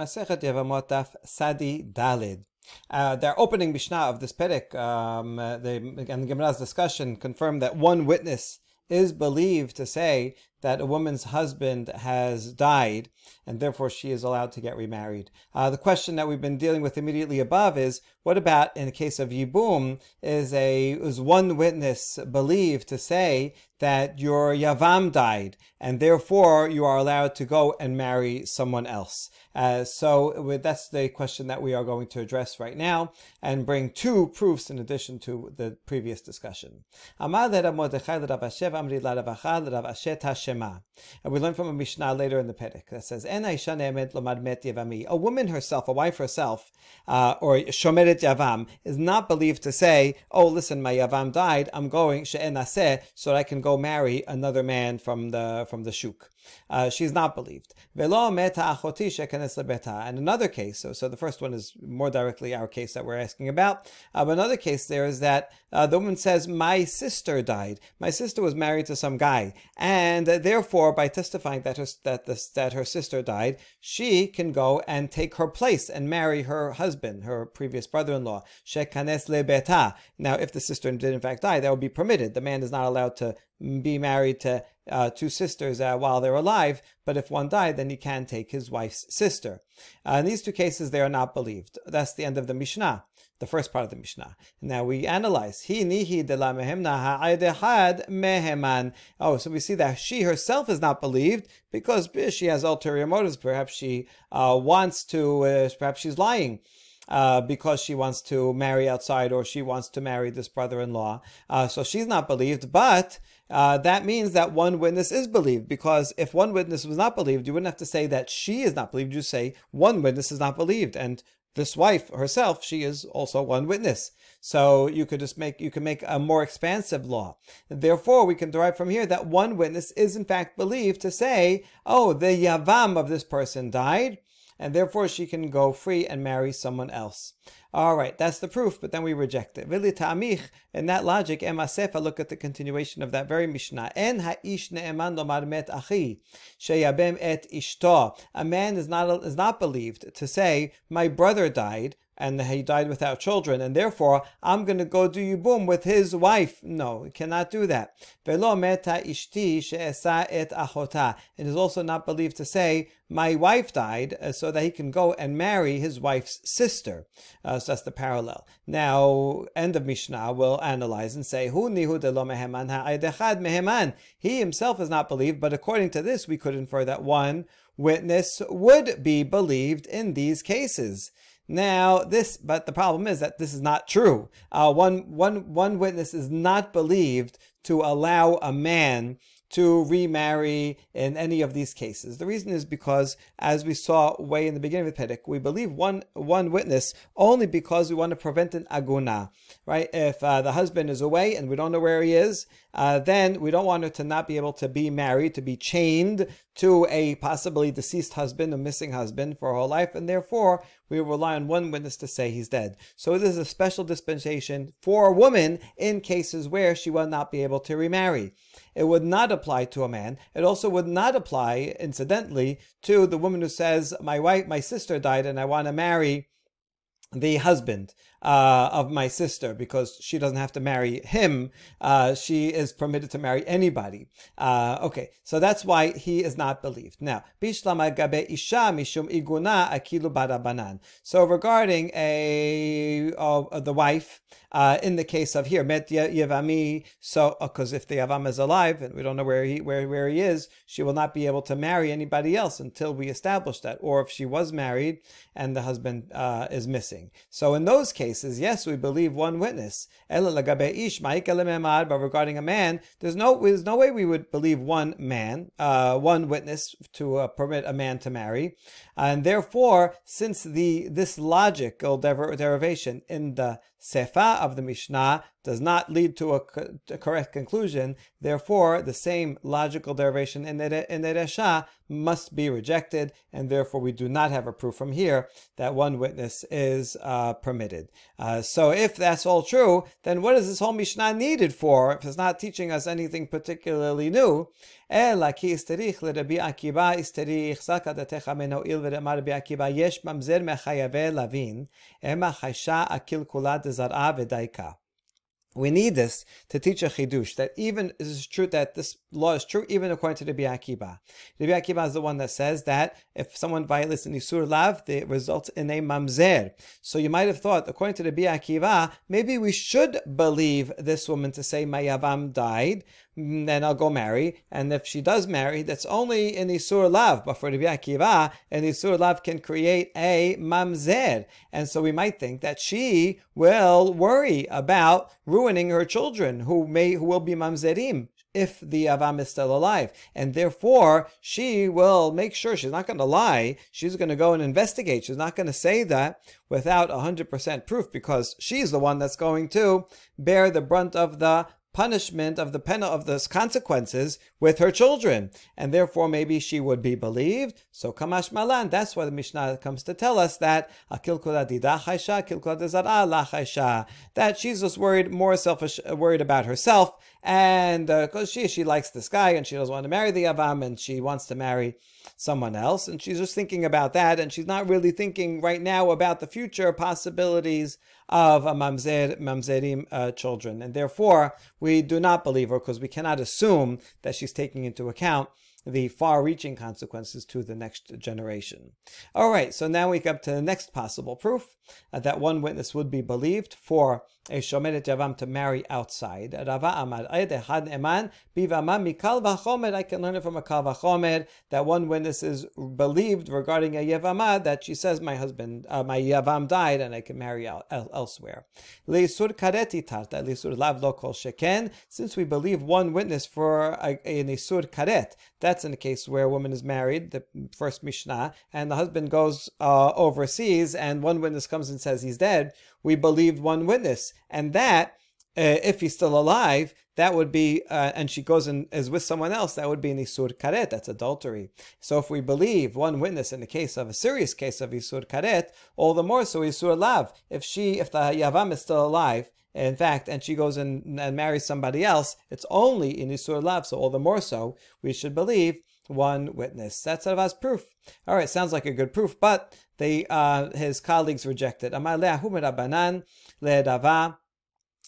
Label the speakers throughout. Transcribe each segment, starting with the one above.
Speaker 1: Masechet Sadi Dalid. Uh, their opening Mishnah of this Perek, um, uh, the, and the Gemara's discussion confirmed that one witness is believed to say that a woman's husband has died and therefore she is allowed to get remarried. Uh, the question that we've been dealing with immediately above is what about in the case of Yibum? Is a is one witness believed to say that your Yavam died and therefore you are allowed to go and marry someone else? Uh, so that's the question that we are going to address right now and bring two proofs in addition to the previous discussion. Shema. And we learn from a Mishnah later in the Perek that says, En A woman herself, a wife herself, uh, or Shomeret Yavam, is not believed to say, Oh, listen, my Yavam died, I'm going, She'en so that I can go marry another man from the from the Shuk. Uh, she's not believed. And another case, so, so the first one is more directly our case that we're asking about. Uh, but another case there is that uh, the woman says, My sister died. My sister was married to some guy. And therefore, by testifying that her, that, that her sister died, she can go and take her place and marry her husband, her previous brother in law. Now, if the sister did in fact die, that would be permitted. The man is not allowed to be married to uh, two sisters uh, while they're alive, but if one died, then he can take his wife's sister. Uh, in these two cases, they are not believed. That's the end of the Mishnah, the first part of the Mishnah. Now we analyze. He nihi de la mehemna meheman. Oh, so we see that she herself is not believed because she has ulterior motives. Perhaps she uh, wants to, uh, perhaps she's lying uh, because she wants to marry outside or she wants to marry this brother-in-law. Uh, so she's not believed, but uh, that means that one witness is believed because if one witness was not believed, you wouldn't have to say that she is not believed. You say one witness is not believed, and this wife herself, she is also one witness. So you could just make you can make a more expansive law. Therefore, we can derive from here that one witness is in fact believed to say, "Oh, the yavam of this person died." And therefore she can go free and marry someone else. All right, that's the proof, but then we reject it. In that logic, emasefa, look at the continuation of that very Mishnah. En ha'ish ne'eman lomar met achi, sheyabem et ishto. A man is not, is not believed to say, my brother died, and he died without children, and therefore I'm going to go do Yibum with his wife. No, he cannot do that. Et. It is also not believed to say, my wife died, uh, so that he can go and marry his wife's sister. Uh, so that's the parallel. Now, end of Mishnah, we'll analyze and say, meheman. He himself is not believed, but according to this, we could infer that one witness would be believed in these cases. Now, this, but the problem is that this is not true. Uh, one, one, one witness is not believed to allow a man to remarry in any of these cases. The reason is because, as we saw way in the beginning of the Perek, we believe one one witness only because we want to prevent an aguna, right? If uh, the husband is away and we don't know where he is, uh, then we don't want her to not be able to be married, to be chained to a possibly deceased husband, a missing husband for her life, and therefore we rely on one witness to say he's dead. So this is a special dispensation for a woman in cases where she will not be able to remarry. It would not apply to a man. It also would not apply, incidentally, to the woman who says, My wife, my sister died and I want to marry the husband uh, of my sister because she doesn't have to marry him. Uh, she is permitted to marry anybody. Uh, okay, so that's why he is not believed. Now, bishlama gabe isha mishum iguna akilu barabanan. So regarding a the wife, uh, in the case of here met yevami, so because uh, if the yavam is alive and we don't know where he where where he is, she will not be able to marry anybody else until we establish that. Or if she was married and the husband uh, is missing. So in those cases cases, yes, we believe one witness. But regarding a man, there's no there's no way we would believe one man, uh, one witness to uh, permit a man to marry, and therefore, since the this logical derivation in the sefa of the Mishnah does not lead to a, a correct conclusion. Therefore, the same logical derivation in the, in the Resha must be rejected, and therefore we do not have a proof from here that one witness is uh, permitted. Uh, so, if that's all true, then what is this whole Mishnah needed for if it's not teaching us anything particularly new? אלא כי הסתריך לרבי עקיבא הסתריך סלקא דתך מן הואיל ודאמר רבי עקיבא יש ממזר מחייבי לוין, המה חיישה הקלקולה דזרעה we need this to teach a chidush that even it is true that this law is true even according to Rabbi Akiba. Rabbi Akiba is the one that says that if someone violates an isur lav, it results in a mamzer. So you might have thought, according to Rabbi Akiva, maybe we should believe this woman to say my yavam died then I'll go marry. And if she does marry, that's only in Isur Lav. But for Rabbi Akiva, an Isur Lav can create a mamzer. And so we might think that she will worry about ruining her children who may, who will be mamzerim if the Avam is still alive. And therefore, she will make sure she's not going to lie. She's going to go and investigate. She's not going to say that without 100% proof because she's the one that's going to bear the brunt of the punishment of the pen of those consequences with her children, and therefore maybe she would be believed. So kamash malan. That's why the Mishnah comes to tell us that that she's just worried, more selfish, worried about herself, and because uh, she she likes this guy and she doesn't want to marry the avam, and she wants to marry someone else, and she's just thinking about that, and she's not really thinking right now about the future possibilities of a mamzer, mamzerim uh, children. And therefore, we do not believe her because we cannot assume that she's taking into account the far reaching consequences to the next generation. All right, so now we come to the next possible proof uh, that one witness would be believed for a Shomeret Yavam to marry outside. Rava Amar Had Eman Bivama Mikal Vachomer. I can learn it from a Kal Vachomer that one witness is believed regarding a Yavama that she says my husband, uh, my Yavam died and I can marry el- elsewhere. Leisur Kareti Tarta, Leisur Lav Lokol Sheken. Since we believe one witness for a, a Nisur Karet, that's in the case where a woman is married, the first Mishnah, and the husband goes uh, overseas and one witness comes and says he's dead we believed one witness, and that uh, if he's still alive, that would be, uh, and she goes and is with someone else, that would be an isur karet, that's adultery. So if we believe one witness in the case of a serious case of isur karet, all the more so isur lav. If she, if the yavam is still alive, in fact, and she goes and, and marries somebody else, it's only in isur lav. So all the more so, we should believe one witness. That's Rav's proof. All right, sounds like a good proof, but they uh, his colleagues rejected. Le'dava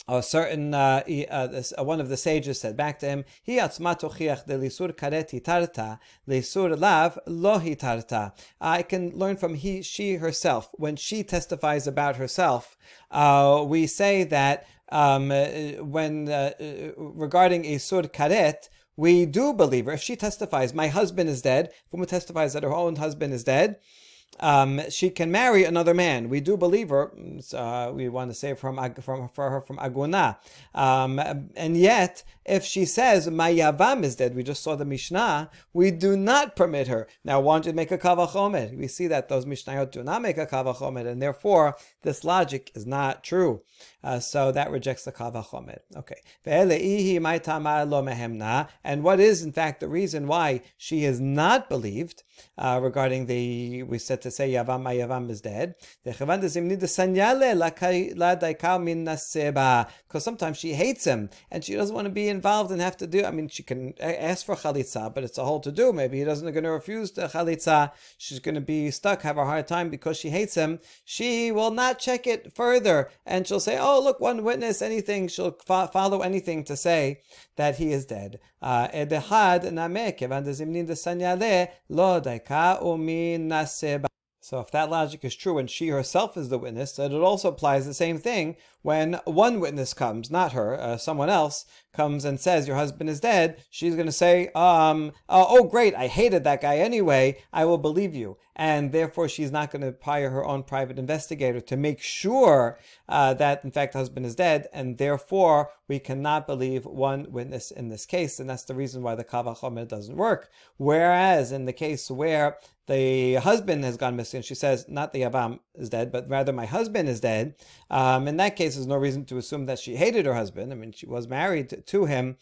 Speaker 1: a certain uh, uh, this, uh, one of the sages said back to him, "He atzmatochiach de lisur kareti tarta lisur lav lohi tarta." I can learn from he she herself when she testifies about herself. Uh, we say that um, uh, when uh, regarding isur karet, we do believe her. If she testifies, my husband is dead, if a woman testifies that her own husband is dead, um, she can marry another man. We do believe her. Uh, we want to say from from for her from Aguna, um, and yet if she says my yavam is dead, we just saw the Mishnah. We do not permit her. Now, why don't you make a kavachomer? We see that those Mishnayot do not make a kavachomer, and therefore this logic is not true. Uh, so that rejects the kavachomer. Okay. And what is in fact the reason why she is not believed uh, regarding the we said to say yavam yavam is dead? Because sometimes she hates him and she doesn't want to be involved and have to do. I mean, she can ask for chalitza, but it's a whole to do. Maybe he doesn't going to refuse the chalitza. She's going to be stuck, have a hard time because she hates him. She will not check it further, and she'll say, "Oh, look, one witness, anything." She'll fo- follow anything to say that he is dead. Uh, so if that logic is true and she herself is the witness, then it also applies the same thing when one witness comes, not her, uh, someone else comes and says your husband is dead. She's going to say, um, uh, "Oh, great! I hated that guy anyway. I will believe you." and therefore she's not going to hire her own private investigator to make sure uh, that in fact the husband is dead, and therefore we cannot believe one witness in this case, and that's the reason why the Kavachomer doesn't work. Whereas in the case where the husband has gone missing. She says, not the Yavam is dead, but rather my husband is dead. Um, in that case, there's no reason to assume that she hated her husband. I mean, she was married to him,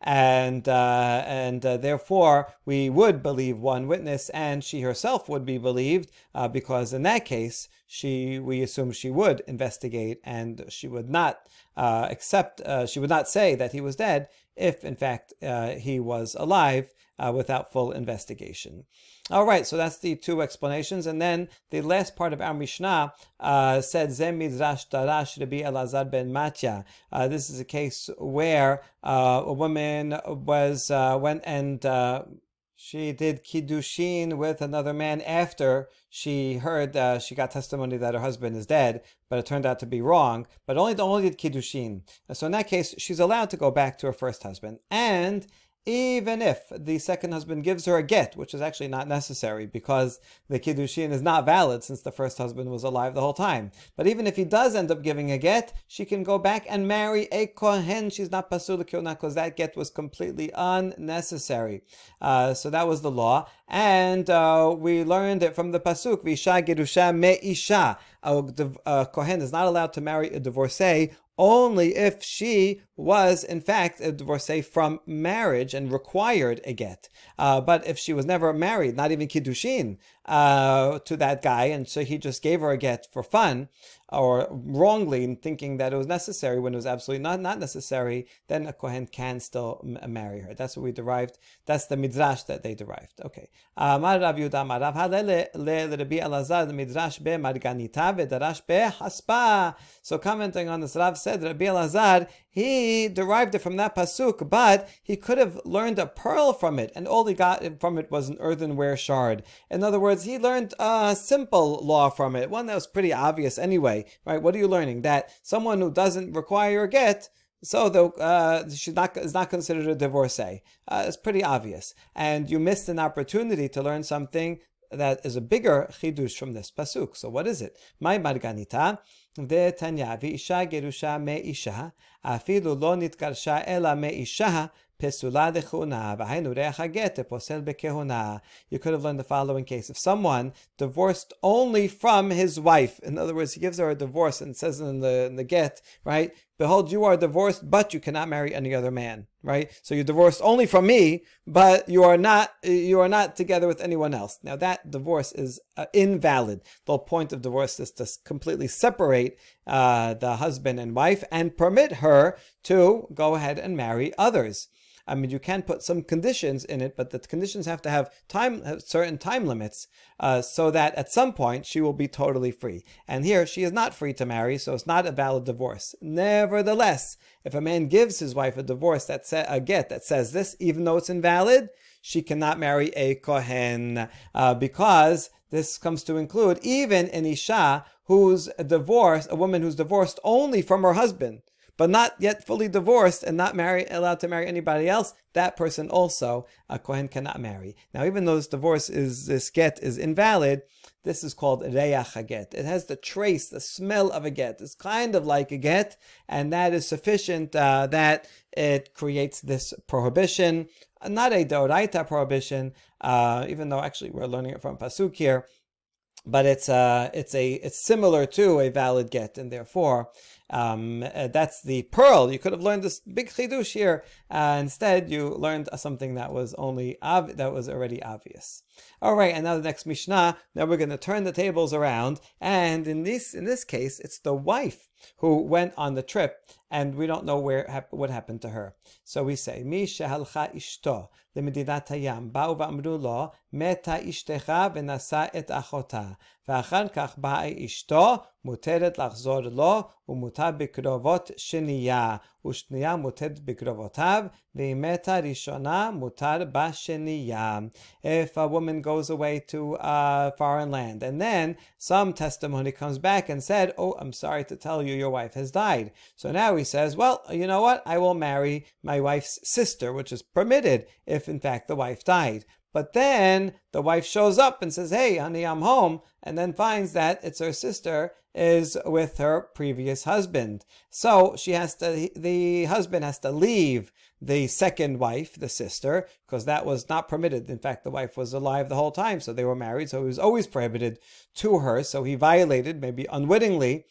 Speaker 1: and uh, and uh, therefore we would believe one witness, and she herself would be believed uh, because in that case, she we assume she would investigate and she would not uh, accept. Uh, she would not say that he was dead if, in fact, uh, he was alive without full investigation. All right, so that's the two explanations. And then the last part of our Mishnah uh, said, Zem Midrash Darash Rabbi Elazar ben Matya. Uh, this is a case where uh, a woman was, uh, went and uh, she did kiddushin with another man after she heard uh, she got testimony that her husband is dead, but it turned out to be wrong. But only only did kiddushin. So in that case, she's allowed to go back to her first husband, and even if the second husband gives her a get, which is actually not necessary because the kiddushin is not valid since the first husband was alive the whole time. But even if he does end up giving a get, she can go back and marry a kohen. She's not pasul because that get was completely unnecessary. Uh, so that was the law, and uh, we learned it from the pasuk visha gerusha meisha. A kohen is not allowed to marry a divorcee only if she was, in fact, a divorcee from marriage and required a get. Uh, but if she was never married, not even kiddushin, uh, to that guy, and so he just gave her a get for fun, or wrongly thinking that it was necessary when it was absolutely not, not necessary, then a Kohen can still m- marry her. That's what we derived. That's the midrash that they derived. Okay. Haspa. So commenting on this, Rav said Rabbi Elazar he derived it from that pasuk, but he could have learned a pearl from it, and all he got from it was an earthenware shard. In other words, he learned a simple law from it, one that was pretty obvious anyway, right? What are you learning? That someone who doesn't require a get so though uh, she's not is not considered a divorcee. Uh, it's pretty obvious, and you missed an opportunity to learn something that is a bigger chidush from this pasuk. So what is it? My marganita de tanya isha gerusha me isha afilu lo nitkarsha ela me isha pesula dechuna posel bekehuna. You could have learned the following case: if someone divorced only from his wife, in other words, he gives her a divorce and says in the, in the get, right, Behold, you are divorced, but you cannot marry any other man, right? So you're divorced only from me, but you are not you are not together with anyone else. Now that divorce is uh, invalid. The whole point of divorce is to completely separate uh, the husband and wife and permit her to go ahead and marry others. I mean, you can put some conditions in it, but the conditions have to have time, have certain time limits, uh, so that at some point she will be totally free. And here she is not free to marry, so it's not a valid divorce. Nevertheless, if a man gives his wife a divorce that sa- a get that says this, even though it's invalid, she cannot marry a kohen uh, because this comes to include even an isha who's divorced, a woman who's divorced only from her husband but not yet fully divorced and not marry, allowed to marry anybody else, that person also a kohen cannot marry. Now, even though this divorce is this get is invalid, this is called reyach get. It has the trace, the smell of a get. It's kind of like a get, and that is sufficient uh, that it creates this prohibition. Not a doraita prohibition, uh, even though actually we're learning it from pasuk here but it's uh, it's a it's similar to a valid get, and therefore um, uh, that's the pearl. You could have learned this big chidush here. Uh, instead, you learned something that was only ob- that was already obvious. All right, and now the next Mishnah. Now we're going to turn the tables around, and in this in this case, it's the wife who went on the trip, and we don't know where what happened to her. So we say, Mi shehalcha ishto למדינת הים, באו ואמרו לו, מתה אשתך ונשא את אחותה, ואחר כך באה אשתו, מותרת לחזור לו, ומותר בקרובות שנייה, ושנייה מותרת בקרובותיו, ואם מתה ראשונה, מותר בשנייה. If a woman goes away to a foreign land, and then some testimony comes back and said, oh, I'm sorry to tell you, your wife has died. So now he says, well, you know what? I will marry my wife's sister, which is permitted if in fact the wife died. But then the wife shows up and says, Hey, honey, I'm home, and then finds that it's her sister is with her previous husband. So she has to, the husband has to leave the second wife, the sister, because that was not permitted. In fact, the wife was alive the whole time, so they were married, so it was always prohibited to her. So he violated, maybe unwittingly,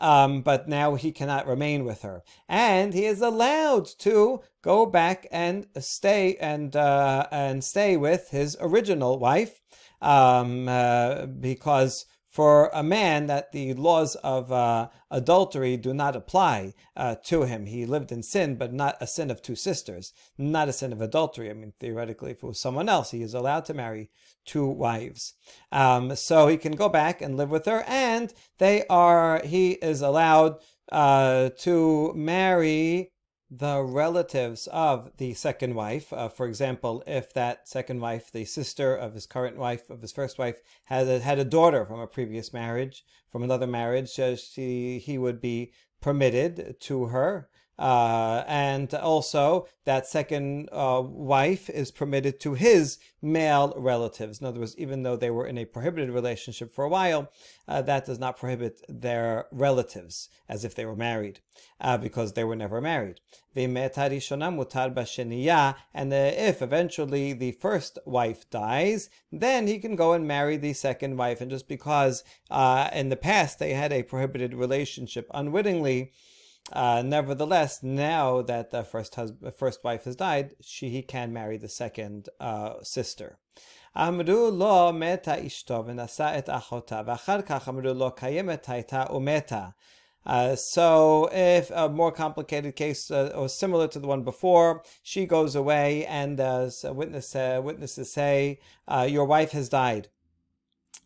Speaker 1: um, but now he cannot remain with her, and he is allowed to go back and stay and uh, and stay with his original wife, um, uh, because for a man that the laws of uh, adultery do not apply uh, to him. He lived in sin, but not a sin of two sisters, not a sin of adultery. I mean, theoretically, if it was someone else, he is allowed to marry two wives. Um, so he can go back and live with her, and they are, he is allowed uh, to marry the relatives of the second wife. Uh, for example, if that second wife, the sister of his current wife, of his first wife, had a, had a daughter from a previous marriage, from another marriage, uh, she, he would be permitted to her uh, and also, that second uh, wife is permitted to his male relatives. In other words, even though they were in a prohibited relationship for a while, uh, that does not prohibit their relatives as if they were married, uh, because they were never married. And if eventually the first wife dies, then he can go and marry the second wife. And just because uh, in the past they had a prohibited relationship unwittingly, uh, nevertheless, now that the first husband, first wife has died, she he can marry the second uh, sister. אמרו לו מתה אשתו ונשא את אחותה, ואחר כך אמרו לו קיימת הייתה ומתה. so, if a more complicated case uh, or similar to the one before, she goes away and uh, witness, uh, witnesses say, uh, Your wife has died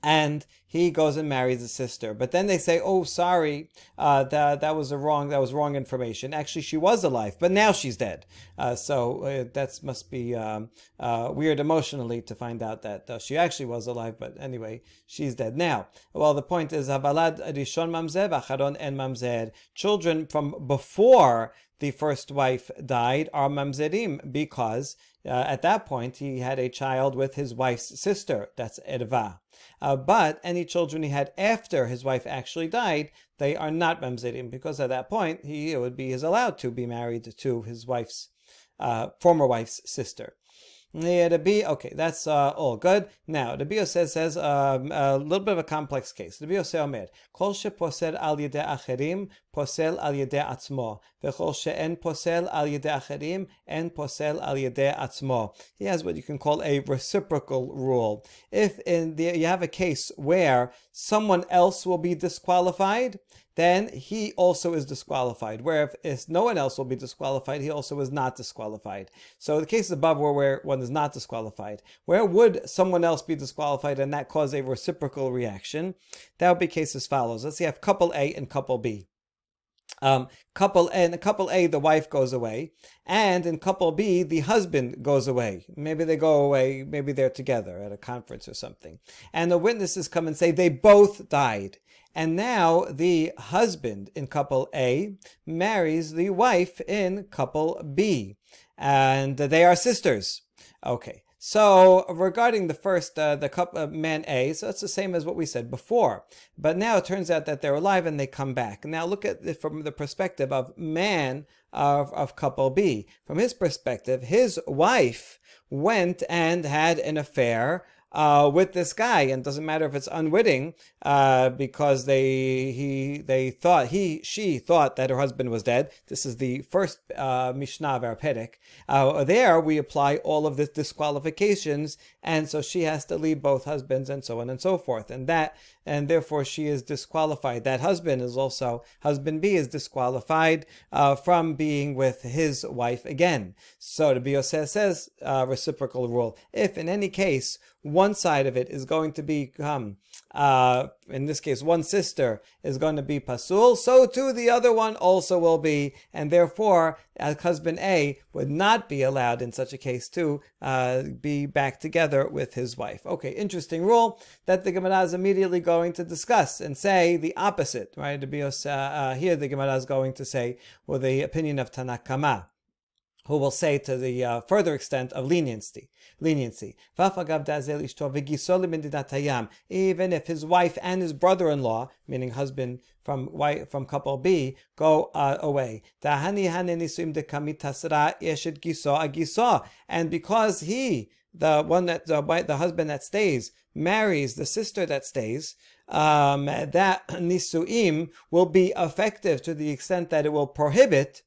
Speaker 1: and he goes and marries a sister. But then they say, "Oh, sorry, uh, that that was a wrong that was wrong information. Actually, she was alive, but now she's dead. Uh, so uh, that must be um, uh, weird emotionally to find out that uh, she actually was alive. But anyway, she's dead now. Well, the point is, Habalad Rishon Mamzer, Acharon En Mamzer. Children from before the first wife died are mamzerim because uh, at that point he had a child with his wife's sister. That's erva. Uh, but any children he had after his wife actually died, they are not mamzerim because at that point he it would be is allowed to be married to his wife's uh, former wife's sister. Yeah, the B, Okay, that's uh, all good. Now, the Bio says, um, a little bit of a complex case. Bio says, Omer, Kol posel atzmo. He has what you can call a reciprocal rule. If in the, you have a case where someone else will be disqualified, then he also is disqualified. Where if, if, no one else will be disqualified, he also is not disqualified. So the cases above were where one is not disqualified. Where would someone else be disqualified and that cause a reciprocal reaction? That would be case as follows. Let's say you have couple A and couple B. Um, couple A, in couple A, the wife goes away, and in couple B, the husband goes away. Maybe they go away, maybe they're together at a conference or something. And the witnesses come and say they both died. And now the husband in couple A marries the wife in couple B. And they are sisters. Okay. So regarding the first, uh, the couple, uh, man A, so it's the same as what we said before. But now it turns out that they're alive and they come back. Now look at it from the perspective of man of, of couple B. From his perspective, his wife went and had an affair uh, with this guy, and doesn't matter if it's unwitting, uh, because they he they thought he she thought that her husband was dead. This is the first uh, Mishnah of Perek. Uh, there we apply all of the disqualifications, and so she has to leave both husbands, and so on and so forth, and that and therefore she is disqualified. That husband is also husband B is disqualified uh, from being with his wife again. So the Bioseh says uh, reciprocal rule. If in any case one side of it is going to become, uh, in this case, one sister is going to be pasul, so too the other one also will be, and therefore, husband A would not be allowed in such a case to uh, be back together with his wife. Okay, interesting rule that the Gemara is immediately going to discuss and say the opposite, right? Uh, uh, here the Gemara is going to say, well, the opinion of Tanakama. Who will say to the uh, further extent of leniency. Leniency. Even if his wife and his brother-in-law, meaning husband from wife, from couple B, go uh, away. And because he, the one that the, the husband that stays, marries the sister that stays, um, that nisuim will be effective to the extent that it will prohibit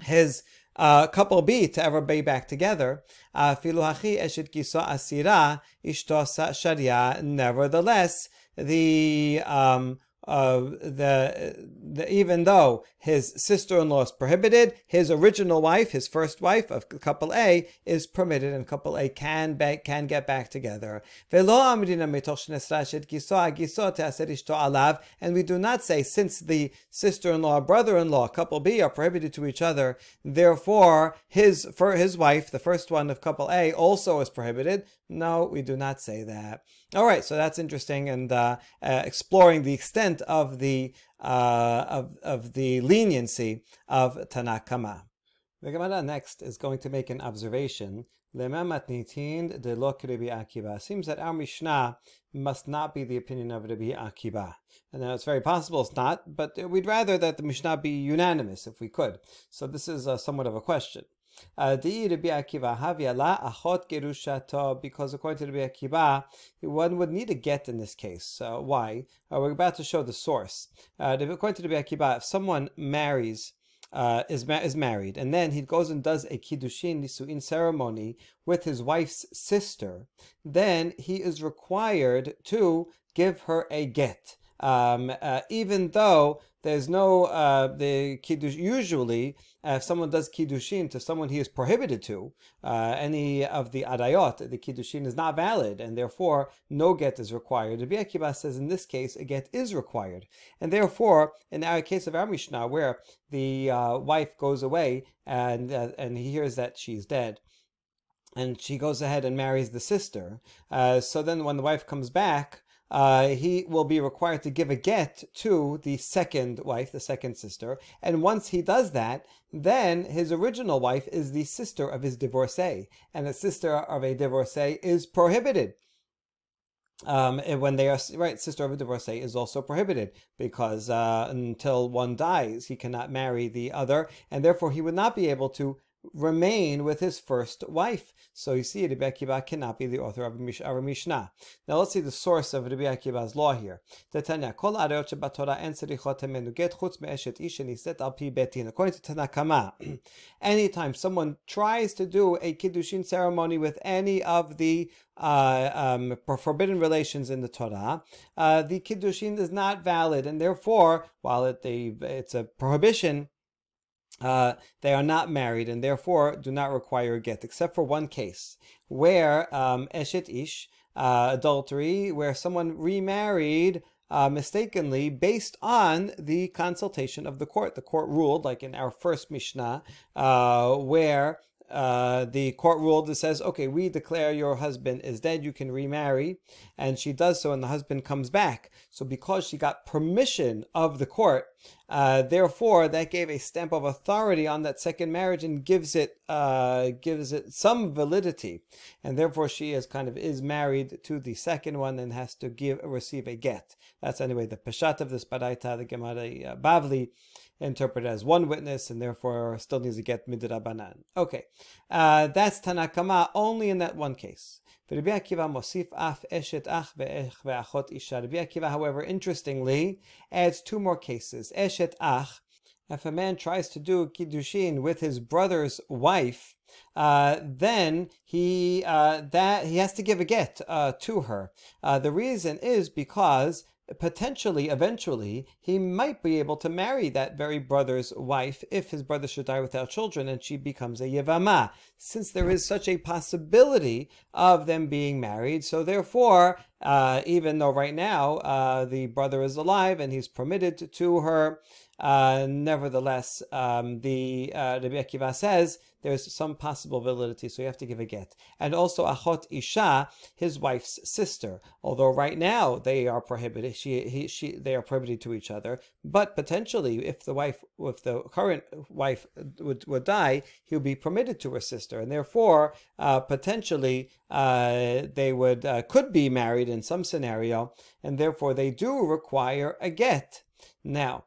Speaker 1: his uh, couple B to ever be back together. Nevertheless, the um, uh, the, the, even though his sister-in-law is prohibited, his original wife, his first wife of couple A, is permitted, and couple A can be, can get back together. And we do not say since the sister-in-law, brother-in-law, couple B are prohibited to each other, therefore his for his wife, the first one of couple A, also is prohibited. No, we do not say that. All right, so that's interesting and uh, uh, exploring the extent of the uh, of of the leniency of Tanakama. The Gemara next is going to make an observation. Seems that our Mishnah must not be the opinion of Rabbi Akiba. And now it's very possible it's not, but we'd rather that the Mishnah be unanimous if we could. So this is uh, somewhat of a question. Uh, because according to Rabbi Akiva, one would need a get in this case. Uh, why? Uh, we're about to show the source. Uh, according to Rabbi Akiva, if someone marries uh, is ma- is married, and then he goes and does a kiddushin nisuin ceremony with his wife's sister, then he is required to give her a get. Um, uh, even though there's no uh, the kiddush. Usually, uh, if someone does kiddushin to someone he is prohibited to, uh, any of the adayot, the kiddushin is not valid, and therefore no get is required. Rabbi Akiva says in this case a get is required, and therefore in our case of our Mishnah, where the uh, wife goes away and uh, and he hears that she's dead and she goes ahead and marries the sister. Uh, so then, when the wife comes back, uh, he will be required to give a get to the second wife, the second sister. And once he does that, then his original wife is the sister of his divorcee. And the sister of a divorcee is prohibited. Um, when they are right, sister of a divorcee is also prohibited because uh, until one dies, he cannot marry the other, and therefore he would not be able to remain with his first wife. So you see, Rabbi Akiva cannot be the author of our Mishnah. Now let's see the source of Rabbi Akiva's law here. According to Tanakama, anytime someone tries to do a kiddushin ceremony with any of the uh, um, forbidden relations in the Torah, uh, the kiddushin is not valid, and therefore, while it, the, it's a prohibition uh, they are not married and therefore do not require a get, except for one case where um, eshet ish, uh, adultery, where someone remarried uh, mistakenly based on the consultation of the court. The court ruled, like in our first Mishnah, uh, where uh, the court ruled that says, okay, we declare your husband is dead, you can remarry. And she does so, and the husband comes back. So, because she got permission of the court, uh, therefore, that gave a stamp of authority on that second marriage and gives it uh, gives it some validity, and therefore she is kind of is married to the second one and has to give receive a get. That's anyway the peshat of this baraita, the Gemara uh, Bavli interpreted as one witness and therefore still needs to get midrabanan. Okay, uh, that's Tanakama only in that one case. Rabbi Akiva, however, interestingly, adds two more cases. Ach, if a man tries to do kiddushin with his brother's wife, uh, then he uh, that he has to give a get uh, to her. Uh, the reason is because potentially, eventually, he might be able to marry that very brother's wife if his brother should die without children and she becomes a Yevama. Since there is such a possibility of them being married, so therefore, uh, even though right now uh, the brother is alive and he's permitted to her. Uh, nevertheless, um, the uh, Rabbi Akiva says there's some possible validity, so you have to give a get. And also Achot Isha, his wife's sister. Although right now they are prohibited, she, he, she, they are prohibited to each other. But potentially, if the wife, if the current wife would, would die, he would be permitted to her sister, and therefore uh, potentially uh, they would uh, could be married in some scenario, and therefore they do require a get. Now,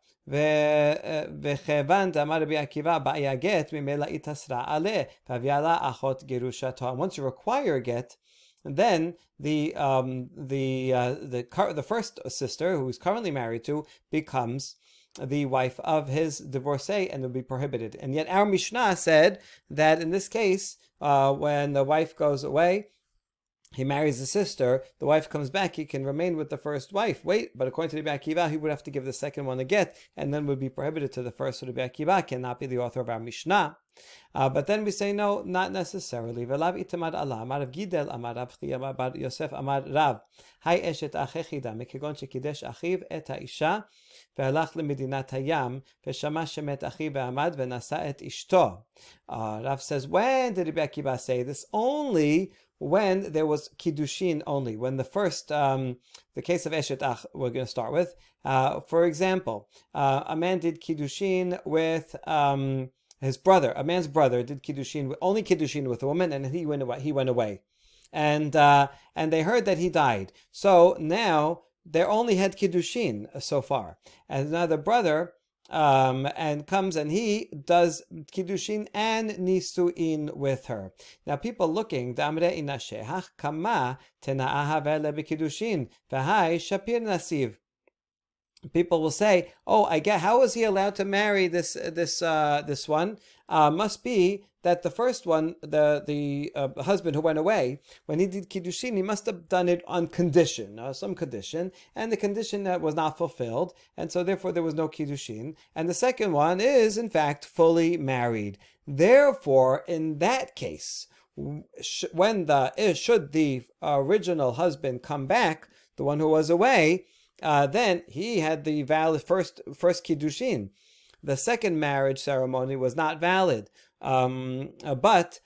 Speaker 1: וכיוון דאמר רבי עקיבא באי הגט, ממילא התאסרה עליה, והביאה לה אחות גירושתו. And once you require a get, then the um, the uh, the the first sister who is currently married to becomes the wife of his divorcee and will be prohibited. And yet our Mishnah said that in this case, uh, when the wife goes away, he marries the sister, the wife comes back, he can remain with the first wife. Wait, but according to the Akiva, he would have to give the second one a get, and then would be prohibited to the first. So the Akiva cannot be the author of our Mishnah. Uh, but then we say no, not necessarily. Velav itamad Allah, amar Gidel, amar Rav Chiya, bar Yosef, amar Rav. Hai eshet achechida, mekegon shekidesh achiv et haisha, והלך למדינת הים, ושמע שמת אחיו ועמד ונשא את אשתו. Rav says, when did Rabbi Akiva say this? Only when there was kiddushin only. When the first, um, the case of eshet ach, we're going to start with. Uh, for example, uh, a man did kiddushin with um, his brother. A man's brother did kiddushin, only kiddushin with a woman, and he went away. He went away, and uh, and they heard that he died. So now they only had kiddushin so far, and now the brother um, and comes and he does kiddushin and nisuin with her. Now, people looking, damre inashehach kama tenaahavele b'kiddushin v'hai shapir nasiv. People will say, "Oh, I get. How was he allowed to marry this this uh, this one? Uh, must be that the first one, the the uh, husband who went away, when he did kiddushin, he must have done it on condition, uh, some condition, and the condition that was not fulfilled, and so therefore there was no kiddushin. And the second one is in fact fully married. Therefore, in that case, when the eh, should the original husband come back, the one who was away, uh, then he had the valid first first kiddushin. The second marriage ceremony was not valid. Um, uh, but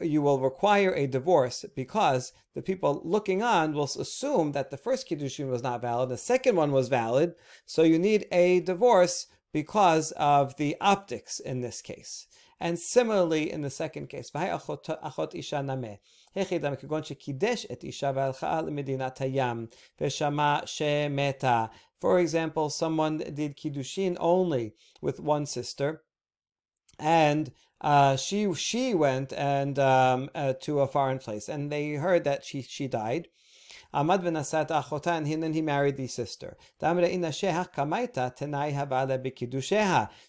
Speaker 1: you will require a divorce because the people looking on will assume that the first kiddushin was not valid, the second one was valid, so you need a divorce because of the optics in this case. And similarly in the second case, For example, someone did kiddushin only with one sister, and uh, she she went and um, uh, to a foreign place, and they heard that she she died. Amad v'nasat achota, and then he married the sister.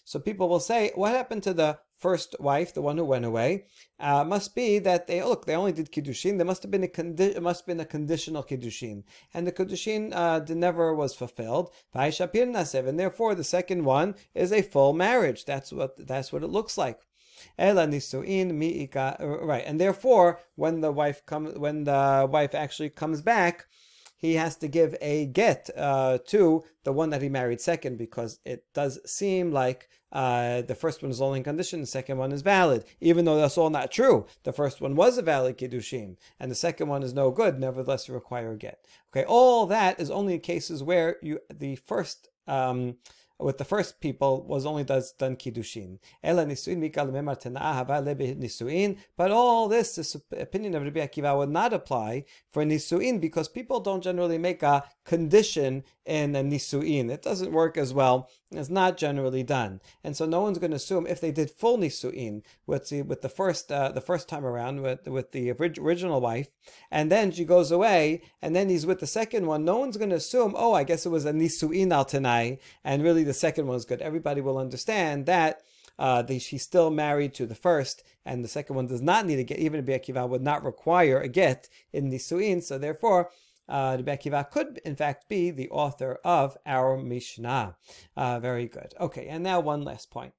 Speaker 1: So people will say, what happened to the first wife, the one who went away? Uh, must be that they look, they only did kiddushin. There must have been a condi- must have been a conditional kiddushin, and the kiddushin uh, never was fulfilled. And therefore, the second one is a full marriage. That's what that's what it looks like. Miika. Right, and therefore, when the wife comes, when the wife actually comes back, he has to give a get uh, to the one that he married second because it does seem like uh, the first one is only in condition, the second one is valid, even though that's all not true. The first one was a valid kiddushin, and the second one is no good. Nevertheless, you require a get. Okay, all that is only in cases where you the first um, with the first people was only does done kiddushin. Ela nisuin mikal memar nisuin. But all this, this opinion of Rabbi Akiva would not apply for nisuin because people don't generally make a condition in a nisuin. It doesn't work as well. It's not generally done, and so no one's going to assume if they did full nisuin with the with the first uh, the first time around with with the original wife, and then she goes away, and then he's with the second one. No one's going to assume, oh, I guess it was a nisuin al tanai, and really the second one is good. Everybody will understand that. Uh, the, she's still married to the first, and the second one does not need a get. Even a Akiva would not require a get in Nisuin, so therefore uh, Rabbi Akiva could, in fact, be the author of our Mishnah. Uh, very good. Okay, and now one last point.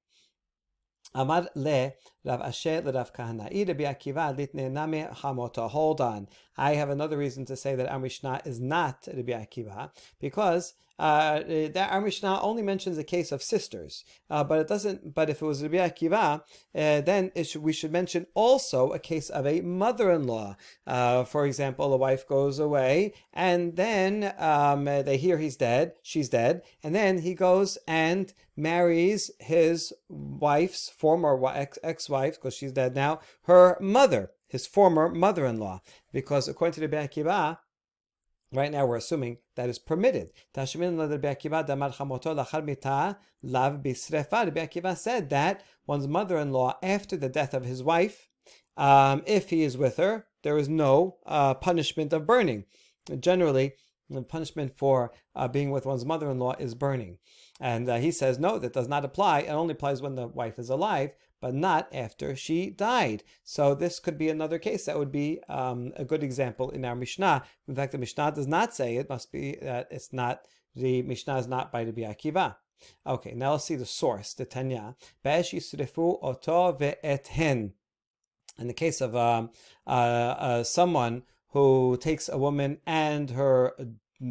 Speaker 1: Amar le Rav Ashi le Rav Kahana. Rabbi Akiva litne name hamota. Hold on. I have another reason to say that our Mishnah is not Rabbi Akiva because uh, that our Mishnah only mentions a case of sisters, uh, but it doesn't. But if it was Rabbi Akiva, uh, then should, we should mention also a case of a mother-in-law. Uh, for example, a wife goes away, and then um, they hear he's dead, she's dead, and then he goes and marries his wife's former ex-wife, because she's dead now, her mother, his former mother-in-law, because according to Rabbi Akiva, Right now, we're assuming that is permitted. Rabbi Akiva said that one's mother-in-law, after the death of his wife, um, if he is with her, there is no uh, punishment of burning. Generally, the punishment for uh, being with one's mother-in-law is burning. And uh, he says, no, that does not apply. It only applies when the wife is alive but not after she died. So this could be another case that would be um, a good example in our Mishnah. In fact, the Mishnah does not say it must be that it's not the Mishnah is not by the Akiva. Okay, now let's see the source, the Tanya. oto ve'ethen. In the case of um, uh, uh, someone who takes a woman and her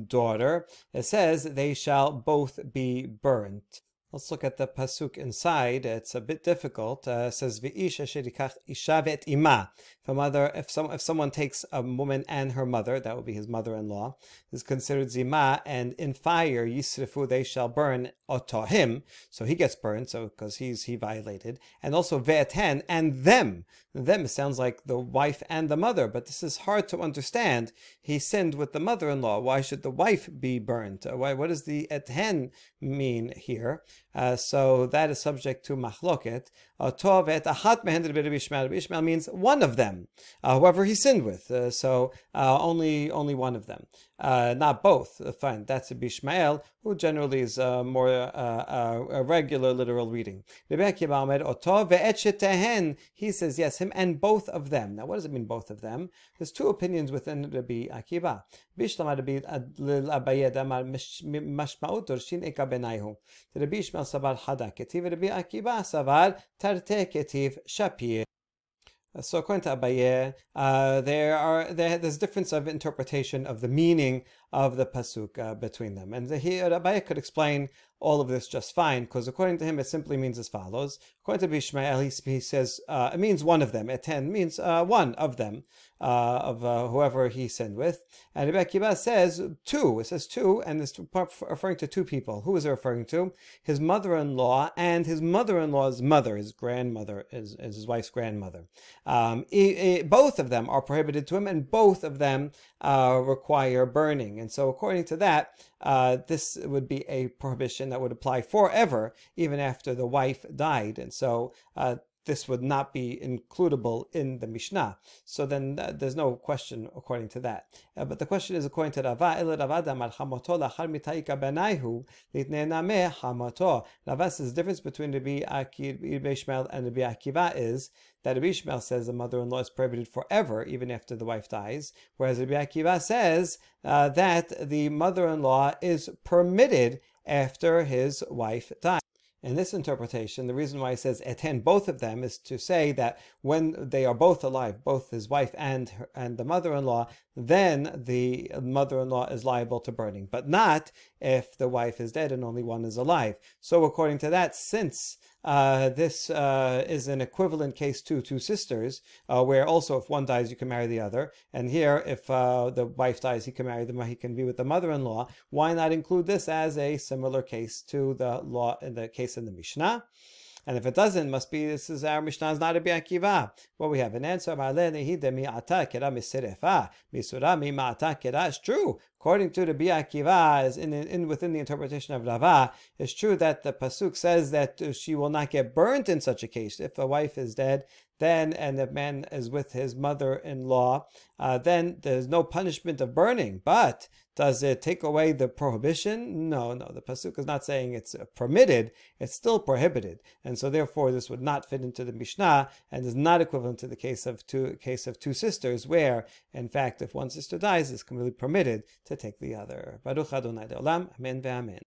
Speaker 1: daughter, it says they shall both be burnt. Let's look at the pasuk inside. It's a bit difficult. Uh, it says v'ish asherikach isha ima. If a mother, if some, if someone takes a woman and her mother, that would be his mother-in-law, is considered zima, and in fire yisrifu they shall burn oto him, so he gets burned, so because he's he violated, and also ve'eten and them. Them sounds like the wife and the mother, but this is hard to understand. He sinned with the mother-in-law. Why should the wife be burned? Uh, why? What does the eten mean here? Uh, so that is subject to machloket. Tov et achat mehen Ishmael. Means one of them, uh, whoever he sinned with. Uh, so uh, only only one of them, uh, not both. Uh, fine, that's Bishmael, who generally is more a regular literal reading. He says yes, him and both of them. Now, what does it mean, both of them? There's two opinions within Rabbi Akiva. Bishlam Rabbi Abayed Amar Mashmaut Dorshin Eka Benaihu. Rabbi Ishmael Savar Hada Ketiv Rabbi Akiva Savar Tarte Ketiv Shapir. So according to Abaye, uh, there are there, there's difference of interpretation of the meaning of the pasuk uh, between them, and here Abaye could explain all of this just fine, because according to him, it simply means as follows. According to Bishmael, he, he says uh, it means one of them. Eten means uh, one of them, uh, of uh, whoever he sinned with. And Rebbe Akiva says two. It says two, and it's referring to two people. Who is it referring to? His mother-in-law and his mother-in-law's mother, his grandmother, is, is his wife's grandmother. Um, he, he, both of them are prohibited to him, and both of them uh, require burning. And so, according to that, uh, this would be a prohibition that would apply forever, even after the wife died. And so, uh, this would not be includable in the Mishnah. So then uh, there's no question according to that. Uh, but the question is according to Rava, El Ravada mal chamoto lachar mitaika benaihu litnename hamato. Rava says the difference between Rabbi Ishmael and Rabbi Akiva is that Rabbi Ishmael says the mother-in-law is prohibited forever, even after the wife dies, whereas Rabbi Akiva says uh, that the mother-in-law is permitted after his wife dies. In this interpretation, the reason why he says eten both of them is to say that when they are both alive, both his wife and her, and the mother-in-law, then the mother-in-law is liable to burning, but not if the wife is dead and only one is alive. So according to that, since uh, this uh, is an equivalent case to two sisters, uh, where also if one dies, you can marry the other. And here, if uh, the wife dies, he can marry them, he can be with the mother-in-law. Why not include this as a similar case to the law in the case in the Mishnah? And if it doesn't, must be this is our Mishnah is not a Akiva. Well, we have an answer. It's true. According to the Akiva, is in, in within the interpretation of Rava, it's true that the pasuk says that she will not get burnt in such a case. If a wife is dead, then and the man is with his mother-in-law, uh, then there's no punishment of burning. But does it take away the prohibition? No, no. The pasuk is not saying it's uh, permitted; it's still prohibited, and so therefore this would not fit into the Mishnah and is not equivalent to the case of two case of two sisters, where in fact if one sister dies, it's completely permitted to take the other. Baruch Adonai Amen ve'amen.